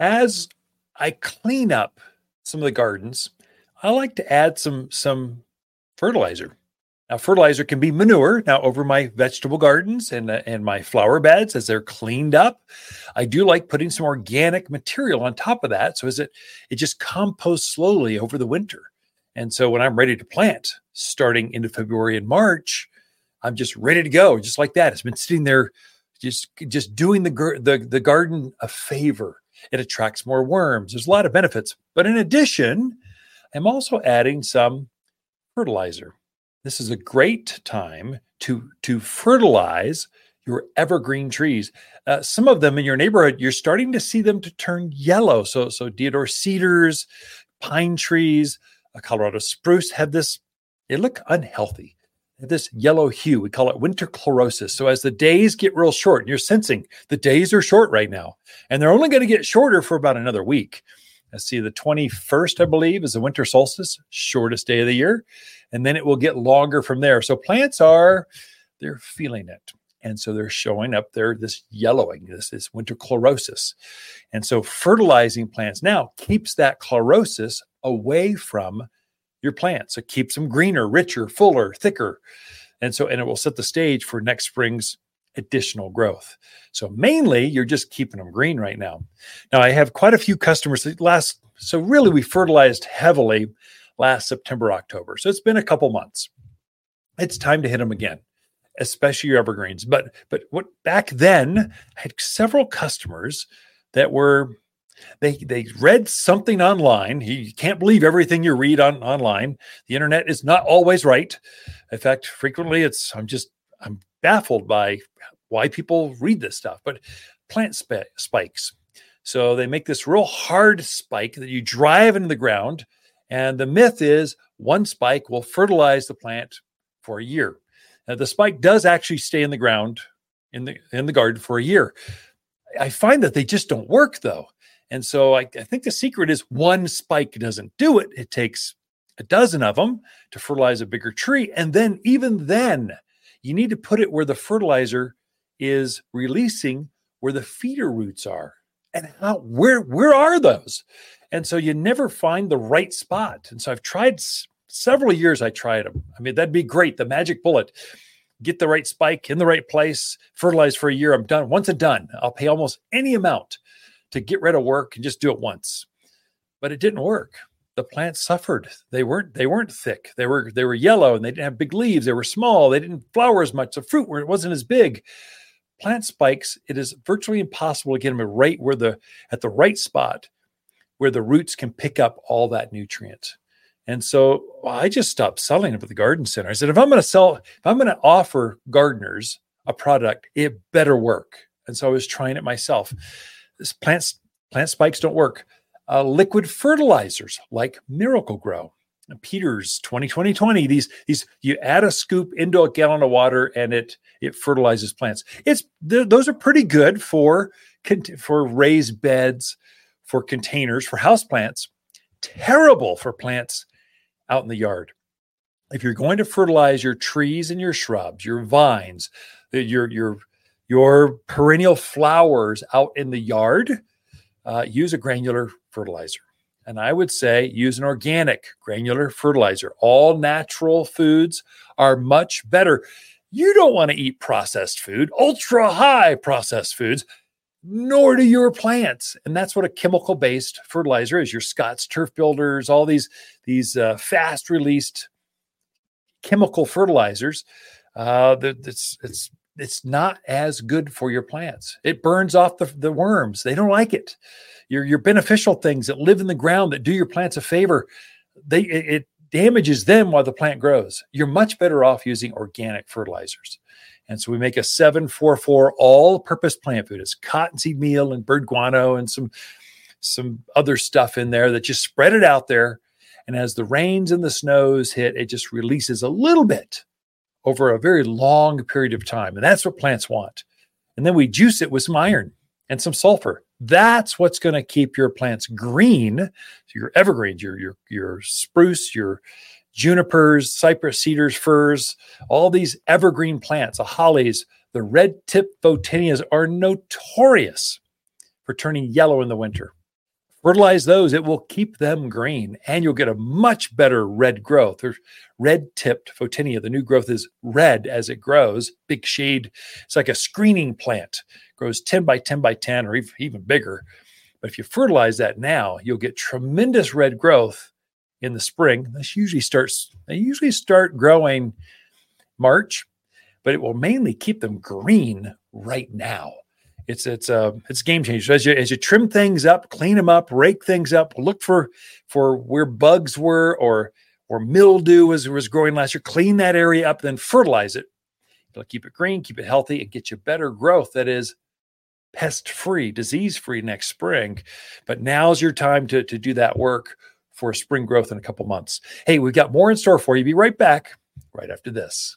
as I clean up some of the gardens, I like to add some some fertilizer. Now, fertilizer can be manure. Now, over my vegetable gardens and uh, and my flower beds as they're cleaned up, I do like putting some organic material on top of that, so as it it just composts slowly over the winter. And so when I'm ready to plant, starting into February and March, I'm just ready to go, just like that. It's been sitting there, just just doing the the the garden a favor. It attracts more worms. There's a lot of benefits, but in addition, I'm also adding some fertilizer. This is a great time to to fertilize your evergreen trees. Uh, some of them in your neighborhood, you're starting to see them to turn yellow. So so deodar cedars, pine trees, a Colorado spruce have this. They look unhealthy. This yellow hue, we call it winter chlorosis. So as the days get real short, and you're sensing the days are short right now, and they're only going to get shorter for about another week. Let's see, the 21st, I believe, is the winter solstice, shortest day of the year. And then it will get longer from there. So plants are, they're feeling it. And so they're showing up there, this yellowing, this, this winter chlorosis. And so fertilizing plants now keeps that chlorosis away from your plants. It keeps them greener, richer, fuller, thicker. And so, and it will set the stage for next spring's additional growth. So mainly you're just keeping them green right now. Now I have quite a few customers last so really we fertilized heavily last September October. So it's been a couple months. It's time to hit them again, especially your evergreens. But but what back then I had several customers that were they they read something online. You can't believe everything you read on online. The internet is not always right. In fact, frequently it's I'm just I'm baffled by why people read this stuff. But plant sp- spikes. So they make this real hard spike that you drive into the ground. And the myth is one spike will fertilize the plant for a year. Now, the spike does actually stay in the ground in the in the garden for a year. I find that they just don't work though. And so I, I think the secret is one spike doesn't do it. It takes a dozen of them to fertilize a bigger tree. And then, even then, you need to put it where the fertilizer is releasing where the feeder roots are and how where where are those? And so you never find the right spot. And so i've tried s- several years i tried them i mean that'd be great the magic bullet. Get the right spike in the right place fertilize for a year i'm done. Once and done i'll pay almost any amount to get rid of work and just do it once but it didn't work the plants suffered. They weren't they weren't thick. They were they were yellow and they didn't have big leaves. They were small. They didn't flower as much. The fruit were, it wasn't as big. Plant spikes, it is virtually impossible to get them right where the at the right spot where the roots can pick up all that nutrient. And so I just stopped selling them at the garden center. I said, if I'm going to sell, if I'm going to offer gardeners a product, it better work. And so I was trying it myself. Plants plant spikes don't work. Uh, liquid fertilizers like Miracle-Gro, Peters 2020 20 these these you add a scoop into a gallon of water and it it fertilizes plants. It's those are pretty good for for raised beds for containers for house plants. Terrible for plants out in the yard. If you're going to fertilize your trees and your shrubs your vines your your your perennial flowers out in the yard uh, use a granular fertilizer. And I would say use an organic granular fertilizer. All natural foods are much better. You don't want to eat processed food, ultra high processed foods, nor do your plants. And that's what a chemical based fertilizer is. Your Scott's turf builders, all these, these uh, fast released chemical fertilizers. Uh, it's, it's it's not as good for your plants. It burns off the, the worms. They don't like it. Your your beneficial things that live in the ground that do your plants a favor, they it, it damages them while the plant grows. You're much better off using organic fertilizers. And so we make a 744 all-purpose plant food. It's cottonseed meal and bird guano and some some other stuff in there that just spread it out there. And as the rains and the snows hit, it just releases a little bit over a very long period of time. And that's what plants want. And then we juice it with some iron and some sulfur. That's what's going to keep your plants green. So your evergreens, your your your spruce, your junipers, cypress, cedars, firs, all these evergreen plants, the hollies, the red tip photinias are notorious for turning yellow in the winter. Fertilize those. It will keep them green and you'll get a much better red growth. There's red tipped photinia. The new growth is red as it grows, big shade. It's like a screening plant, grows 10 by 10 by 10 or even bigger. But if you fertilize that now, you'll get tremendous red growth in the spring. This usually starts, they usually start growing March, but it will mainly keep them green right now. It's it's a uh, it's game changer. So as you as you trim things up, clean them up, rake things up, look for for where bugs were or or mildew was was growing last year. Clean that area up, then fertilize it. It'll keep it green, keep it healthy, and get you better growth. That is pest free, disease free next spring. But now's your time to to do that work for spring growth in a couple months. Hey, we've got more in store for you. Be right back right after this.